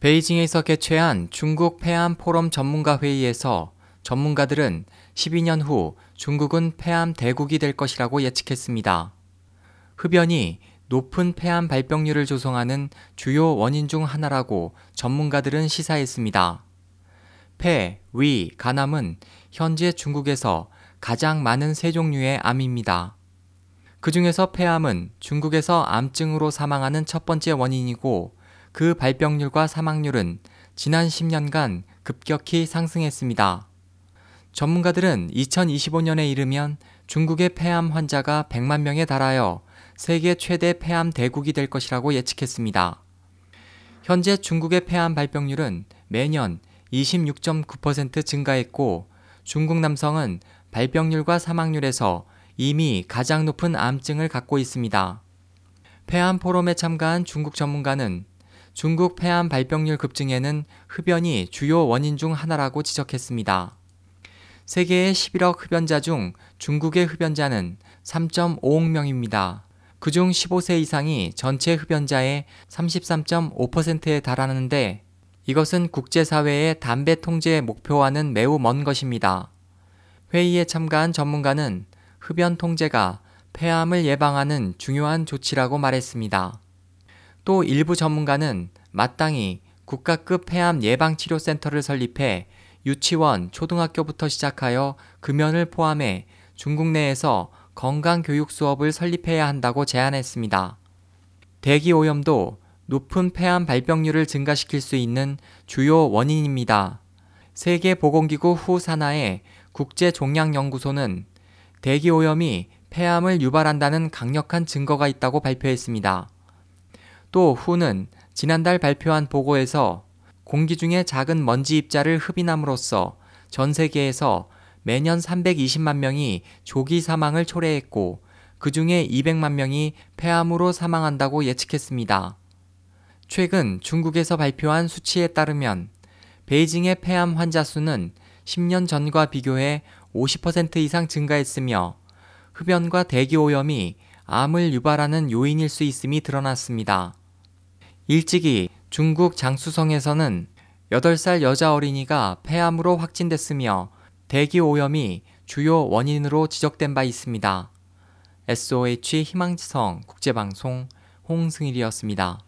베이징에서 개최한 중국 폐암 포럼 전문가 회의에서 전문가들은 12년 후 중국은 폐암 대국이 될 것이라고 예측했습니다. 흡연이 높은 폐암 발병률을 조성하는 주요 원인 중 하나라고 전문가들은 시사했습니다. 폐, 위, 간암은 현재 중국에서 가장 많은 세 종류의 암입니다. 그 중에서 폐암은 중국에서 암증으로 사망하는 첫 번째 원인이고 그 발병률과 사망률은 지난 10년간 급격히 상승했습니다. 전문가들은 2025년에 이르면 중국의 폐암 환자가 100만 명에 달하여 세계 최대 폐암 대국이 될 것이라고 예측했습니다. 현재 중국의 폐암 발병률은 매년 26.9% 증가했고 중국 남성은 발병률과 사망률에서 이미 가장 높은 암증을 갖고 있습니다. 폐암 포럼에 참가한 중국 전문가는 중국 폐암 발병률 급증에는 흡연이 주요 원인 중 하나라고 지적했습니다. 세계의 11억 흡연자 중 중국의 흡연자는 3.5억 명입니다. 그중 15세 이상이 전체 흡연자의 33.5%에 달하는데 이것은 국제사회의 담배 통제 목표와는 매우 먼 것입니다. 회의에 참가한 전문가는 흡연 통제가 폐암을 예방하는 중요한 조치라고 말했습니다. 또 일부 전문가는 마땅히 국가급 폐암 예방치료센터를 설립해 유치원, 초등학교부터 시작하여 금연을 포함해 중국 내에서 건강교육 수업을 설립해야 한다고 제안했습니다. 대기 오염도 높은 폐암 발병률을 증가시킬 수 있는 주요 원인입니다. 세계보건기구 후 산하의 국제종양연구소는 대기 오염이 폐암을 유발한다는 강력한 증거가 있다고 발표했습니다. 또 후는 지난달 발표한 보고에서 공기 중에 작은 먼지 입자를 흡인함으로써 전 세계에서 매년 320만 명이 조기 사망을 초래했고 그 중에 200만 명이 폐암으로 사망한다고 예측했습니다. 최근 중국에서 발표한 수치에 따르면 베이징의 폐암 환자 수는 10년 전과 비교해 50% 이상 증가했으며 흡연과 대기 오염이 암을 유발하는 요인일 수 있음이 드러났습니다. 일찍이 중국 장수성에서는 8살 여자 어린이가 폐암으로 확진됐으며 대기 오염이 주요 원인으로 지적된 바 있습니다. SOH 희망지성 국제방송 홍승일이었습니다.